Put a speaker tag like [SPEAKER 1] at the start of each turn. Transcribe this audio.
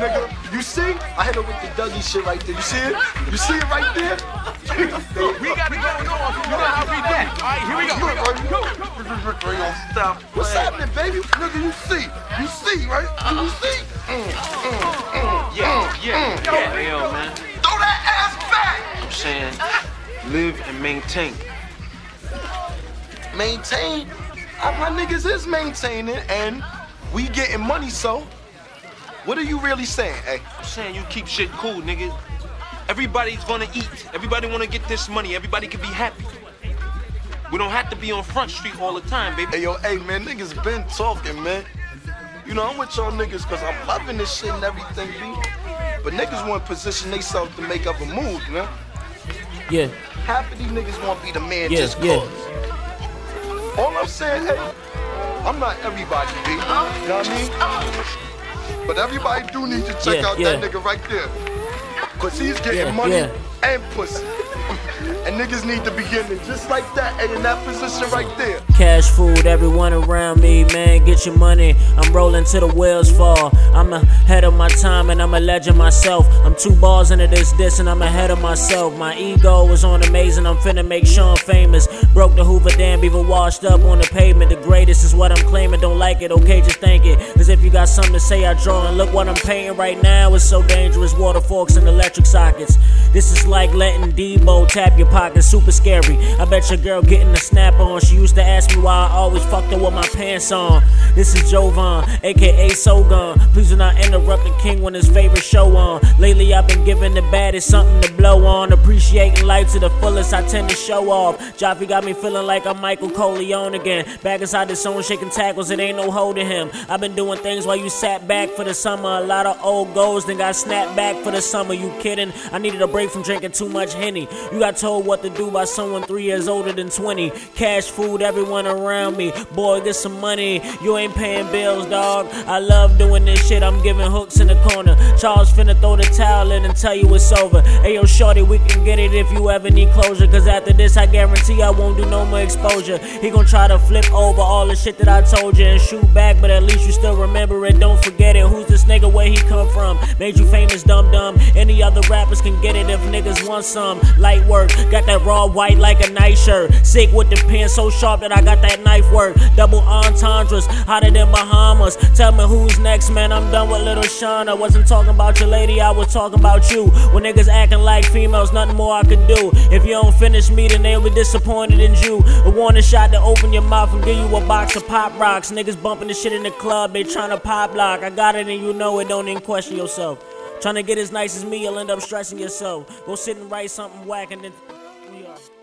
[SPEAKER 1] You see? I hit her with the Dougie shit right there. You see it? You see it right there?
[SPEAKER 2] We got it going on. You know how we do. All right, here we go.
[SPEAKER 1] Stop. What's happening, baby? Nigga, you see? You see, right? You see? Mm, mm, mm,
[SPEAKER 3] Yeah,
[SPEAKER 1] mm,
[SPEAKER 3] yeah,
[SPEAKER 1] mm.
[SPEAKER 3] yeah, yo, man.
[SPEAKER 1] Throw that ass back.
[SPEAKER 3] I'm saying, live and maintain.
[SPEAKER 1] Maintain. My niggas is maintaining, and we getting money. So, what are you really saying, hey?
[SPEAKER 3] I'm saying you keep shit cool, nigga. Everybody's gonna eat. Everybody wanna get this money. Everybody can be happy. We don't have to be on Front Street all the time, baby.
[SPEAKER 1] Hey yo, hey man, niggas been talking, man. You know I'm with y'all niggas cause I'm loving this shit and everything, B. But niggas want to position themselves to make up a move, man.
[SPEAKER 4] Yeah,
[SPEAKER 1] Half of these niggas want to be the man
[SPEAKER 4] Yeah,
[SPEAKER 1] just
[SPEAKER 4] yeah.
[SPEAKER 1] cause. All I'm saying, hey, I'm not everybody, B. You know what I mean? But everybody do need to check
[SPEAKER 4] Yeah,
[SPEAKER 1] out
[SPEAKER 4] yeah.
[SPEAKER 1] that nigga right there. Cause he's getting
[SPEAKER 4] Yeah,
[SPEAKER 1] money and pussy. and niggas need to be getting it just like that, and in that position right there.
[SPEAKER 4] Cash food, everyone around me, man, get your money. I'm rolling till the wheels fall. I'm my time and I'm a legend myself. I'm two balls into this diss and I'm ahead of myself. My ego is on amazing, I'm finna make Sean famous. Broke the Hoover Dam, even washed up on the pavement. The greatest is what I'm claiming, don't like it, okay, just thank it. Cause if you got something to say, I draw and look what I'm painting right now. It's so dangerous, water forks and electric sockets. This is like letting Debo tap your pocket, super scary. I bet your girl getting a snap on. She used to ask me why I always fucked her with my pants on. This is Jovan, aka Sogun. Please do not interrupt the king when his favorite show on. Lately I've been giving the baddest something to blow on. Appreciating life to the fullest, I tend to show off. Joffy got me feeling like I'm Michael Corleone again. Back inside the zone, shaking tackles, it ain't no holding him. I've been doing things while you sat back for the summer. A lot of old goals, then got snapped back for the summer. You kidding? I needed a break from drinking too much Henny. You got told what to do by someone three years older than 20. Cash food, everyone around me. Boy, get some money. You ain't paying bills, dog. I love doing this shit. I'm giving hooks in the corner. Charles finna throw the towel in and tell you it's over. Hey, yo, shorty, we can get it if you ever need closure. Cause after this, I guarantee I won't do no more exposure. He gon' try to flip over all the shit that I told you and shoot back, but at least you still remember it. Don't forget it. Who's this nigga? Where he come from? Made you famous, dumb dumb. Any other rappers can get it if niggas want some. Light work, got raw white like a nice shirt. Sick with the pen so sharp that I got that knife work. Double entendres, hotter than Bahamas. Tell me who's next, man. I'm done with little Sean. I wasn't talking about your lady, I was talking about you. When niggas acting like females, nothing more I could do. If you don't finish me, then they'll be disappointed in you. A warning shot to open your mouth and give you a box of pop rocks. Niggas bumping the shit in the club, they trying to pop lock. I got it and you know it, don't even question yourself. Trying to get as nice as me, you'll end up stressing yourself. Go sit and write something whack and then. We are.